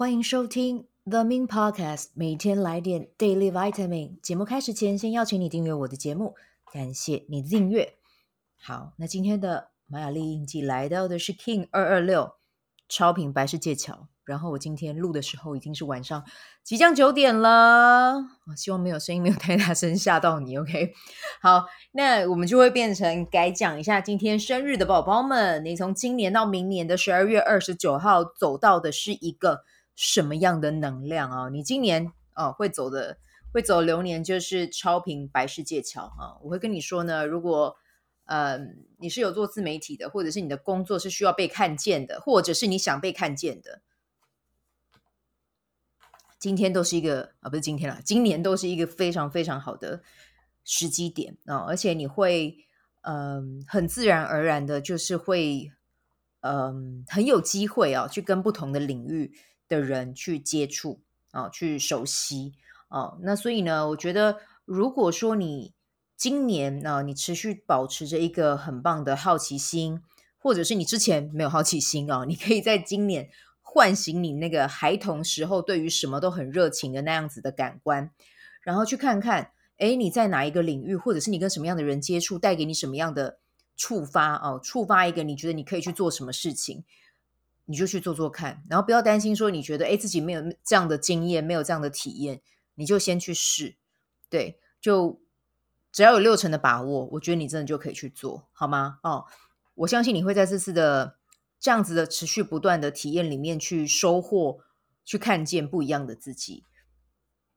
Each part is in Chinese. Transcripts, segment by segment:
欢迎收听 The Min Podcast，每天来点 Daily Vitamin。节目开始前，先邀请你订阅我的节目，感谢你的订阅。好，那今天的玛雅历印记来到的是 King 二二六超频白世界桥。然后我今天录的时候已经是晚上，即将九点了。我希望没有声音没有太大声吓到你。OK，好，那我们就会变成改讲一下今天生日的宝宝们，你从今年到明年的十二月二十九号走到的是一个。什么样的能量啊？你今年哦会走的会走流年就是超频白世界桥啊！我会跟你说呢，如果呃你是有做自媒体的，或者是你的工作是需要被看见的，或者是你想被看见的，今天都是一个啊，不是今天啦，今年都是一个非常非常好的时机点啊！而且你会嗯、很自然而然的，就是会嗯、很有机会啊，去跟不同的领域。的人去接触啊，去熟悉啊，那所以呢，我觉得如果说你今年呢，你持续保持着一个很棒的好奇心，或者是你之前没有好奇心啊，你可以在今年唤醒你那个孩童时候对于什么都很热情的那样子的感官，然后去看看，诶，你在哪一个领域，或者是你跟什么样的人接触，带给你什么样的触发哦，触发一个你觉得你可以去做什么事情。你就去做做看，然后不要担心说你觉得诶自己没有这样的经验，没有这样的体验，你就先去试，对，就只要有六成的把握，我觉得你真的就可以去做，好吗？哦，我相信你会在这次的这样子的持续不断的体验里面去收获，去看见不一样的自己。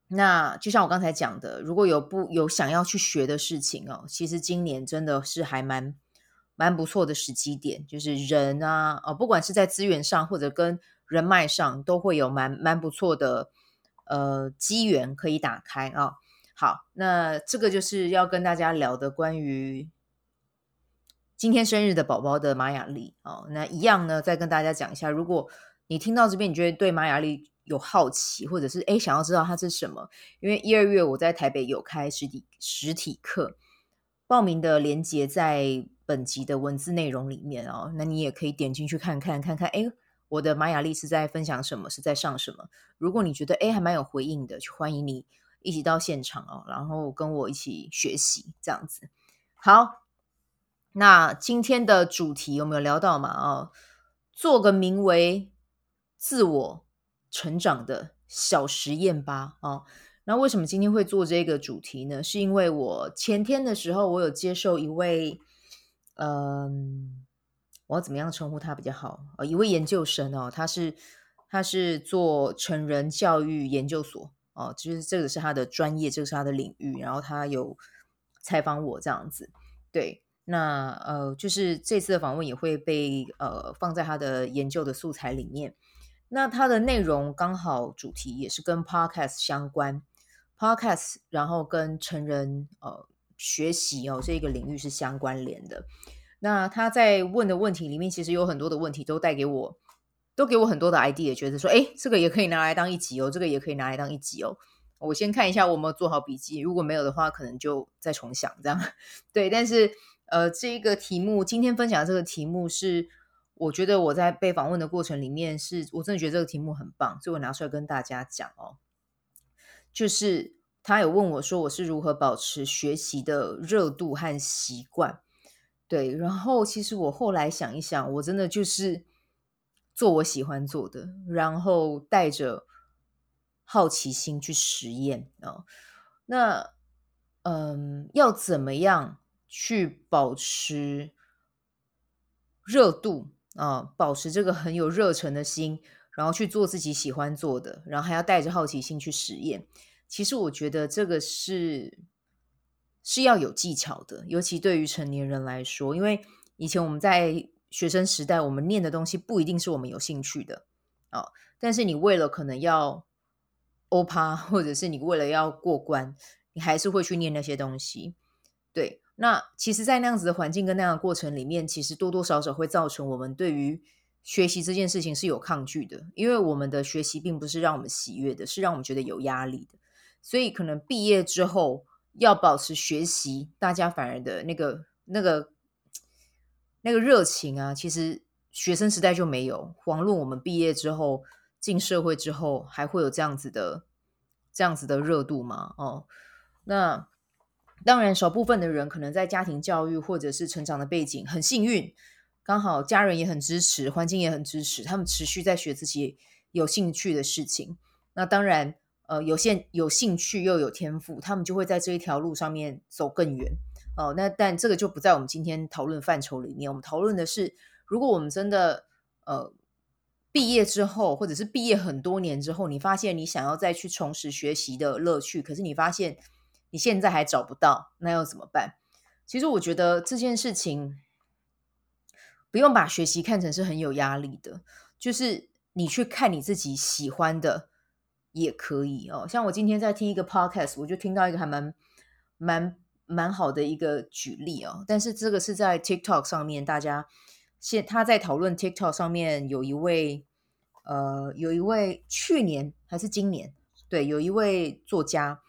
那就像我刚才讲的，如果有不有想要去学的事情哦，其实今年真的是还蛮。蛮不错的时机点，就是人啊，哦，不管是在资源上或者跟人脉上，都会有蛮蛮不错的呃机缘可以打开啊，好，那这个就是要跟大家聊的关于今天生日的宝宝的玛雅历哦。那一样呢，再跟大家讲一下，如果你听到这边，你觉得对玛雅历有好奇，或者是诶想要知道它是什么，因为一二月我在台北有开实体实体课，报名的链接在。本集的文字内容里面哦，那你也可以点进去看看，看看，哎，我的玛雅丽是在分享什么，是在上什么？如果你觉得哎还蛮有回应的，就欢迎你一起到现场哦，然后跟我一起学习这样子。好，那今天的主题有没有聊到嘛？哦，做个名为自我成长的小实验吧。哦，那为什么今天会做这个主题呢？是因为我前天的时候，我有接受一位。嗯，我要怎么样称呼他比较好？呃，一位研究生哦，他是他是做成人教育研究所哦，就是这个是他的专业，这个是他的领域。然后他有采访我这样子，对，那呃，就是这次的访问也会被呃放在他的研究的素材里面。那他的内容刚好主题也是跟 Podcast 相关，Podcast，然后跟成人呃。学习哦，这个领域是相关联的。那他在问的问题里面，其实有很多的问题都带给我，都给我很多的 idea，觉得说，哎，这个也可以拿来当一集哦，这个也可以拿来当一集哦。我先看一下我有没有做好笔记，如果没有的话，可能就再重想这样。对，但是呃，这个题目今天分享的这个题目是，我觉得我在被访问的过程里面，是我真的觉得这个题目很棒，所以我拿出来跟大家讲哦，就是。他有问我说：“我是如何保持学习的热度和习惯？”对，然后其实我后来想一想，我真的就是做我喜欢做的，然后带着好奇心去实验啊。那嗯，要怎么样去保持热度啊？保持这个很有热忱的心，然后去做自己喜欢做的，然后还要带着好奇心去实验。其实我觉得这个是是要有技巧的，尤其对于成年人来说，因为以前我们在学生时代，我们念的东西不一定是我们有兴趣的啊、哦。但是你为了可能要欧趴，或者是你为了要过关，你还是会去念那些东西。对，那其实，在那样子的环境跟那样的过程里面，其实多多少少会造成我们对于学习这件事情是有抗拒的，因为我们的学习并不是让我们喜悦的，是让我们觉得有压力的。所以可能毕业之后要保持学习，大家反而的那个、那个、那个热情啊，其实学生时代就没有。遑论我们毕业之后进社会之后还会有这样子的这样子的热度吗？哦，那当然，少部分的人可能在家庭教育或者是成长的背景很幸运，刚好家人也很支持，环境也很支持，他们持续在学自己有兴趣的事情。那当然，呃，有些有兴趣又有天赋，他们就会在这一条路上面走更远。哦，那但这个就不在我们今天讨论范畴里面。我们讨论的是，如果我们真的呃毕业之后，或者是毕业很多年之后，你发现你想要再去重拾学习的乐趣，可是你发现你现在还找不到，那要怎么办？其实我觉得这件事情不用把学习看成是很有压力的，就是你去看你自己喜欢的也可以哦。像我今天在听一个 podcast，我就听到一个还蛮蛮。蛮好的一个举例哦，但是这个是在 TikTok 上面，大家现他在讨论 TikTok 上面有一位呃，有一位去年还是今年，对，有一位作家，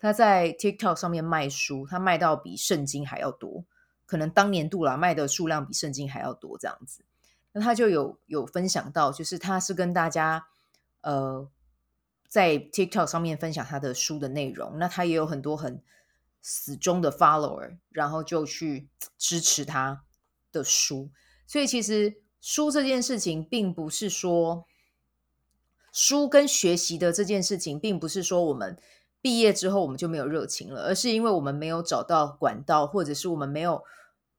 他在 TikTok 上面卖书，他卖到比圣经还要多，可能当年度啦卖的数量比圣经还要多这样子。那他就有有分享到，就是他是跟大家呃在 TikTok 上面分享他的书的内容，那他也有很多很。死忠的 follower，然后就去支持他的书，所以其实书这件事情，并不是说书跟学习的这件事情，并不是说我们毕业之后我们就没有热情了，而是因为我们没有找到管道，或者是我们没有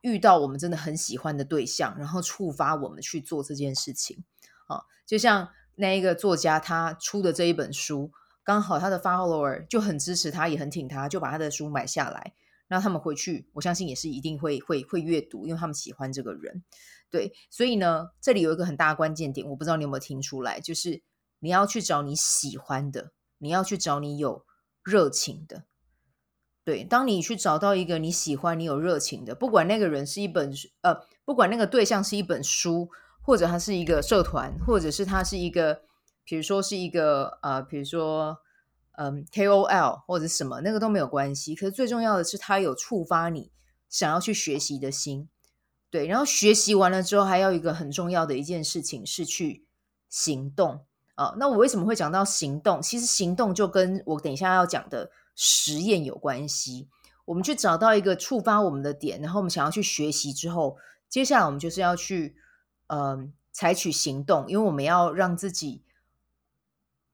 遇到我们真的很喜欢的对象，然后触发我们去做这件事情。啊，就像那一个作家他出的这一本书。刚好他的 follower 就很支持他，也很挺他，就把他的书买下来。那他们回去，我相信也是一定会会会阅读，因为他们喜欢这个人。对，所以呢，这里有一个很大的关键点，我不知道你有没有听出来，就是你要去找你喜欢的，你要去找你有热情的。对，当你去找到一个你喜欢、你有热情的，不管那个人是一本呃，不管那个对象是一本书，或者他是一个社团，或者是他是一个。比如说是一个呃，比如说嗯 KOL 或者什么，那个都没有关系。可是最重要的是，它有触发你想要去学习的心，对。然后学习完了之后，还要一个很重要的一件事情是去行动啊、那我为什么会讲到行动？其实行动就跟我等一下要讲的实验有关系。我们去找到一个触发我们的点，然后我们想要去学习之后，接下来我们就是要去、呃、采取行动，因为我们要让自己。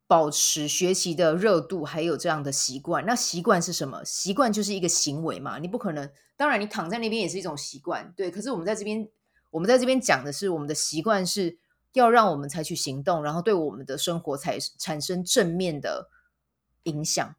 保持学习的热度，还有这样的习惯。那习惯是什么？习惯就是一个行为嘛。你不可能，当然你躺在那边也是一种习惯，对。可是我们在这边，我们在这边讲的是，我们的习惯是要让我们采取行动，然后对我们的生活才产生正面的影响。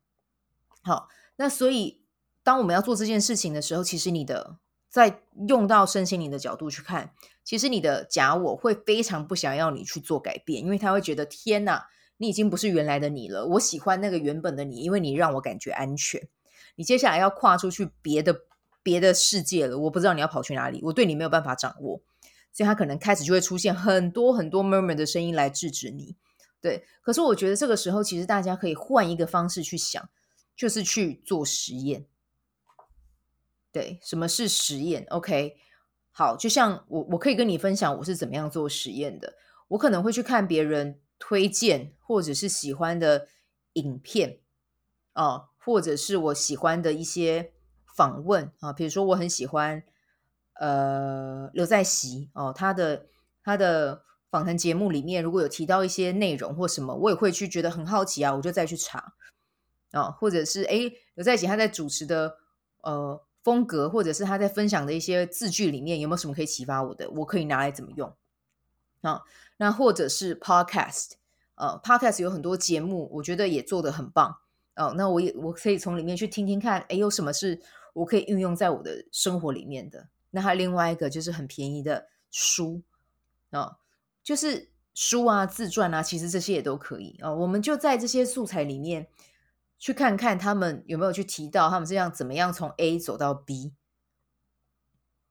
好，那所以当我们要做这件事情的时候，其实你的在用到身心灵的角度去看，其实你的假我会非常不想要你去做改变，因为他会觉得天哪。你已经不是原来的你了。我喜欢那个原本的你，因为你让我感觉安全。你接下来要跨出去别的别的世界了，我不知道你要跑去哪里，我对你没有办法掌握，所以他可能开始就会出现很多很多 murmur 的声音来制止你。对，可是我觉得这个时候其实大家可以换一个方式去想，就是去做实验。对，什么是实验？OK，好，就像我我可以跟你分享我是怎么样做实验的。我可能会去看别人。推荐或者是喜欢的影片啊，或者是我喜欢的一些访问啊，比如说我很喜欢呃刘在锡哦，他的他的访谈节目里面如果有提到一些内容或什么，我也会去觉得很好奇啊，我就再去查啊，或者是诶刘在锡他在主持的呃风格，或者是他在分享的一些字句里面有没有什么可以启发我的，我可以拿来怎么用啊？那或者是 podcast，呃，podcast 有很多节目，我觉得也做得很棒哦、那我也我可以从里面去听听看，诶，有什么是我可以运用在我的生活里面的？那还有另外一个就是很便宜的书啊、就是书啊、自传啊，其实这些也都可以啊、我们就在这些素材里面去看看他们有没有去提到他们这样怎么样从 A 走到 B，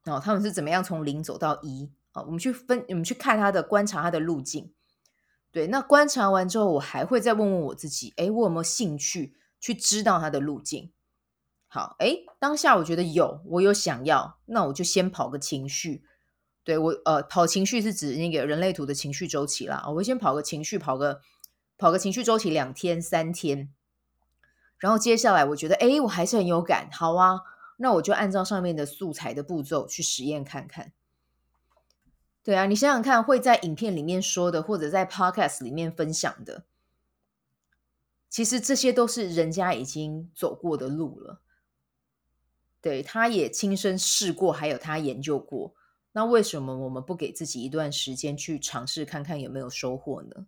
哦、他们是怎么样从零走到一。啊，我们去分，我们去看他的观察他的路径。对，那观察完之后，我还会再问问我自己，诶，我有没有兴趣去知道他的路径？好，诶，当下我觉得有，我有想要，那我就先跑个情绪。对，我，呃，跑情绪是指那个人类图的情绪周期啦。我会先跑个情绪，跑个跑个情绪周期两天三天，然后接下来我觉得，哎，我还是很有感，好啊，那我就按照上面的素材的步骤去实验看看。对啊，你想想看，会在影片里面说的，或者在 Podcast 里面分享的，其实这些都是人家已经走过的路了。对，他也亲身试过，还有他研究过。那为什么我们不给自己一段时间去尝试看看有没有收获呢？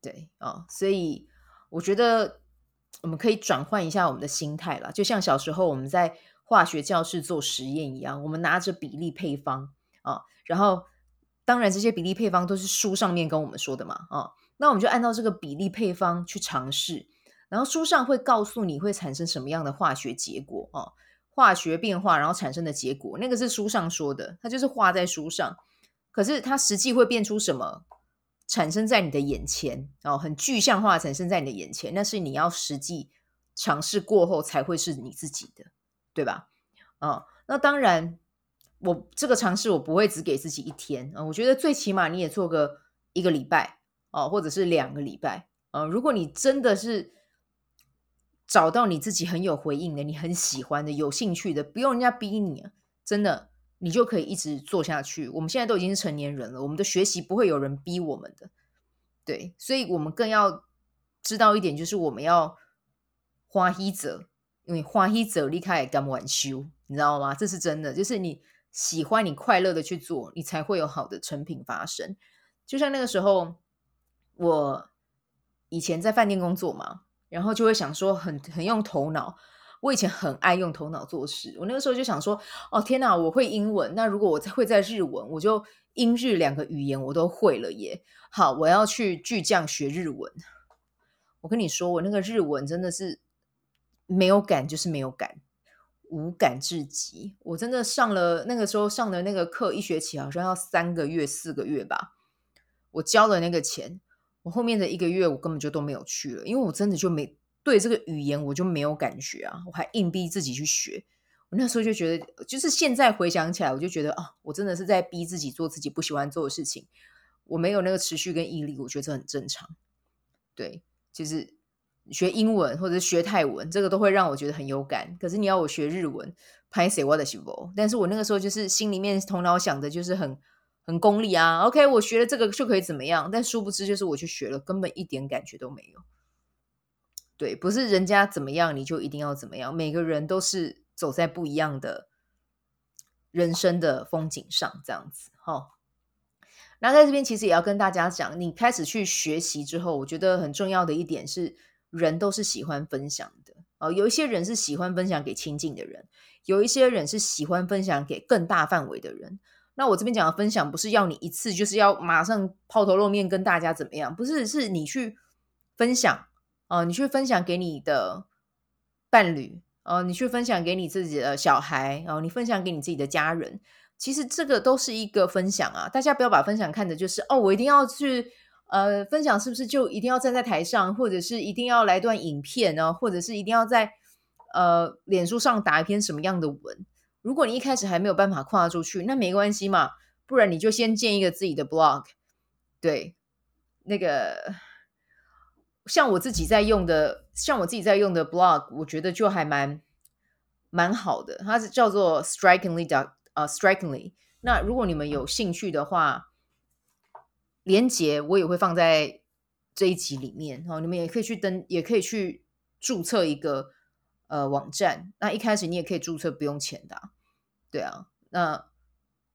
对啊，所以我觉得我们可以转换一下我们的心态啦，就像小时候我们在化学教室做实验一样，我们拿着比例配方啊，然后当然这些比例配方都是书上面跟我们说的嘛啊，那我们就按照这个比例配方去尝试，然后书上会告诉你会产生什么样的化学结果啊，化学变化然后产生的结果，那个是书上说的，它就是画在书上，可是它实际会变出什么？产生在你的眼前哦，很具象化产生在你的眼前，那是你要实际尝试过后才会是你自己的，对吧？哦，那当然，我这个尝试我不会只给自己一天啊，我觉得最起码你也做个一个礼拜哦，或者是两个礼拜啊，如果你真的是找到你自己很有回应的，你很喜欢的，有兴趣的，不用人家逼你啊，真的。你就可以一直做下去。我们现在都已经是成年人了，我们的学习不会有人逼我们的，对，所以我们更要知道一点，就是我们要花一者，因为花一者离开也干晚修，你知道吗？这是真的，就是你喜欢、你快乐的去做，你才会有好的成品发生。就像那个时候，我以前在饭店工作嘛，然后就会想说，很很用头脑。我以前很爱用头脑做事，我那个时候就想说，哦天哪，我会英文，那如果我会在日文，我就英日两个语言我都会了耶。好，我要去巨匠学日文。我跟你说，我那个日文真的是没有感，就是没有感，无感至极。我真的上了那个时候上的那个课，一学期好像要三个月、四个月吧。我交了那个钱，我后面的一个月我根本就都没有去了，因为我真的就没。对这个语言我就没有感觉啊，我还硬逼自己去学。我那时候就觉得，就是现在回想起来，我就觉得啊，我真的是在逼自己做自己不喜欢做的事情。我没有那个持续跟毅力，我觉得这很正常。对，就是学英文或者学泰文，这个都会让我觉得很有感。可是你要我学日文，拍谁我的行不？但是我那个时候就是心里面头脑想的就是很很功利啊。OK，我学了这个就可以怎么样？但殊不知就是我去学了，根本一点感觉都没有。对，不是人家怎么样你就一定要怎么样。每个人都是走在不一样的人生的风景上，这样子哈、那在这边其实也要跟大家讲，你开始去学习之后，我觉得很重要的一点是，人都是喜欢分享的哦。有一些人是喜欢分享给亲近的人，有一些人是喜欢分享给更大范围的人。那我这边讲的分享，不是要你一次就是要马上抛头露面跟大家怎么样，不是，是你去分享。哦，你去分享给你的伴侣，哦，你去分享给你自己的小孩，哦，你分享给你自己的家人，其实这个都是一个分享啊。大家不要把分享看的就是哦，我一定要去呃分享，是不是就一定要站在台上，或者是一定要来段影片呢，或者是一定要在呃脸书上打一篇什么样的文？如果你一开始还没有办法跨出去，那没关系嘛，不然你就先建一个自己的 blog，对，那个。像我自己在用的，像我自己在用的 blog，我觉得就还蛮蛮好的。它是叫做 strikingly dot 呃 strikingly。那如果你们有兴趣的话，连接我也会放在这一集里面哦。你们也可以去登，也可以去注册一个呃网站。那一开始你也可以注册不用钱的，对啊。那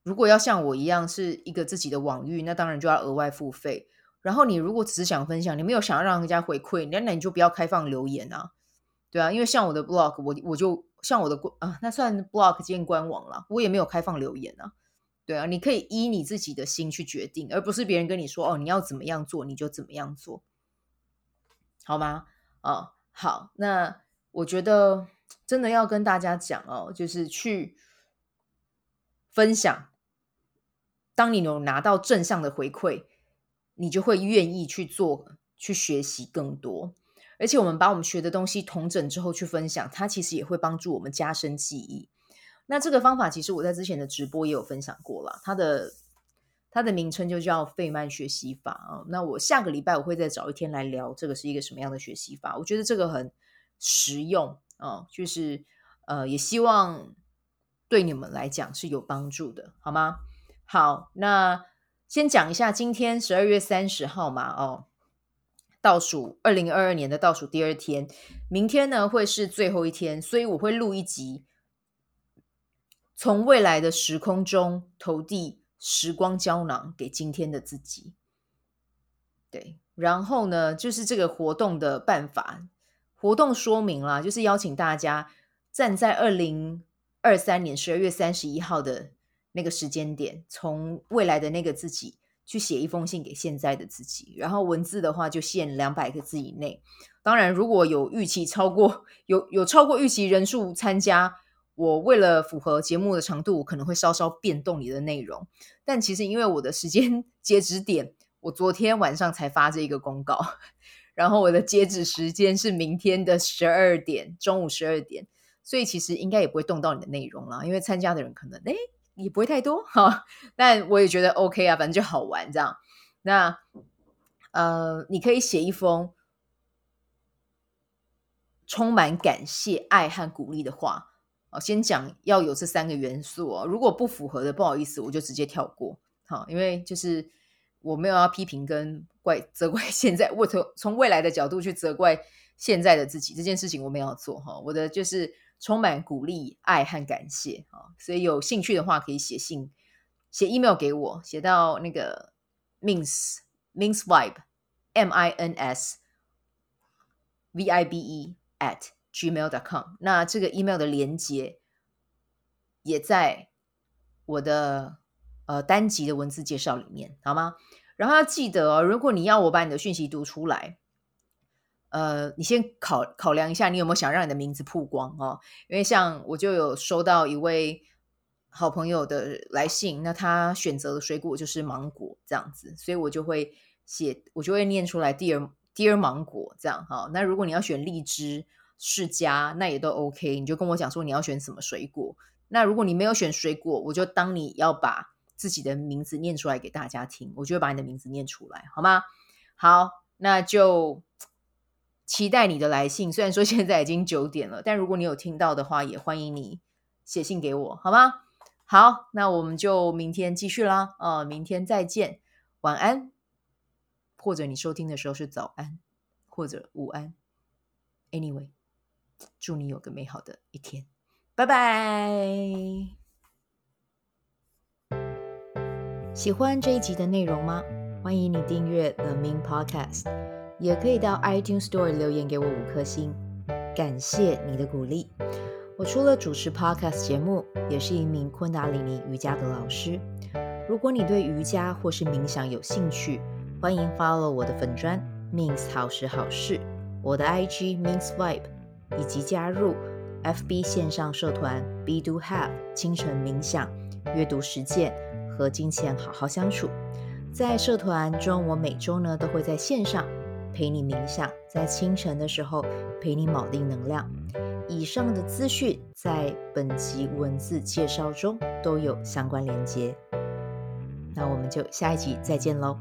如果要像我一样是一个自己的网域，那当然就要额外付费。然后你如果只是想分享，你没有想要让人家回馈，那那你就不要开放留言啊，对啊，因为像我的 blog，我我就像我的啊，那算 blog 兼官网了，我也没有开放留言啊，对啊，你可以依你自己的心去决定，而不是别人跟你说哦，你要怎么样做你就怎么样做，好吗？哦，好，那我觉得真的要跟大家讲哦，就是去分享，当你有拿到正向的回馈。你就会愿意去做，去学习更多。而且我们把我们学的东西同整之后去分享，它其实也会帮助我们加深记忆。那这个方法其实我在之前的直播也有分享过了，它的它的名称就叫费曼学习法啊。那我下个礼拜我会再找一天来聊这个是一个什么样的学习法。我觉得这个很实用啊，就是呃，也希望对你们来讲是有帮助的，好吗？好，那先讲一下今天十二月三十号嘛，哦，倒数二零二二年的倒数第二天，明天呢会是最后一天，所以我会录一集，从未来的时空中投递。时光胶囊给今天的自己，对，然后呢，就是这个活动的办法，活动说明啦，就是邀请大家站在二零二三年十二月三十一号的那个时间点，从未来的那个自己去写一封信给现在的自己，然后文字的话就限两百个字以内，当然如果有预期超过 有有超过预期人数参加。我为了符合节目的长度，我可能会稍稍变动你的内容。但其实因为我的时间 截止点，我昨天晚上才发这一个公告，然后我的截止时间是明天的十二点，中午十二点，所以其实应该也不会动到你的内容啦，因为参加的人可能诶也不会太多哈。但我也觉得 OK 啊，反正就好玩这样。那呃，你可以写一封充满感谢、爱和鼓励的话哦。先讲要有这三个元素哦，如果不符合的，不好意思，我就直接跳过。好，因为就是我没有要批评跟怪责怪 现在，我从从未来的角度去责怪现在的自己这件事情，我没有做哈。我的就是充满鼓励、爱和感谢啊，所以有兴趣的话可以写信、写 email 给我，写到那个 Mins Mins Vibe M I N S V I B E at gmail dot com 那这个 email 的连接也在我的呃单集的文字介绍里面，好吗？然后要记得哦，如果你要我把你的讯息读出来，呃，你先考考量一下，你有没有想让你的名字曝光哦？因为像我就有收到一位好朋友的来信，那他选择的水果就是芒果这样子，所以我就会写，我就会念出来，Dear Dear 芒果这样哈。那如果你要选荔枝。释迦那也都 OK，你就跟我讲说你要选什么水果。那如果你没有选水果，我就当你要把自己的名字念出来给大家听，我就会把你的名字念出来，好吗？好，那就期待你的来信。虽然说现在已经九点了，但如果你有听到的话，也欢迎你写信给我，好吗？好，那我们就明天继续啦。哦，明天再见，晚安，或者你收听的时候是早安，或者午安，Anyway。祝你有个美好的一天，拜拜！喜欢这一集的内容吗？欢迎你订阅 The Min Podcast，也可以到 iTunes Store 留言给我五颗星，感谢你的鼓励。我除了主持 Podcast 节目，也是一名昆达里尼瑜伽的老师。如果你对瑜伽或是冥想有兴趣，欢迎 follow 我的粉砖 means 好时好事，我的 IG means Vibe。以及加入 FB 线上社团 Be Do Have 清晨冥想、阅读实践和金钱好好相处。在社团中，我每周呢都会在线上陪你冥想，在清晨的时候陪你铆定能量。以上的资讯在本集文字介绍中都有相关连接。那我们就下一集再见喽。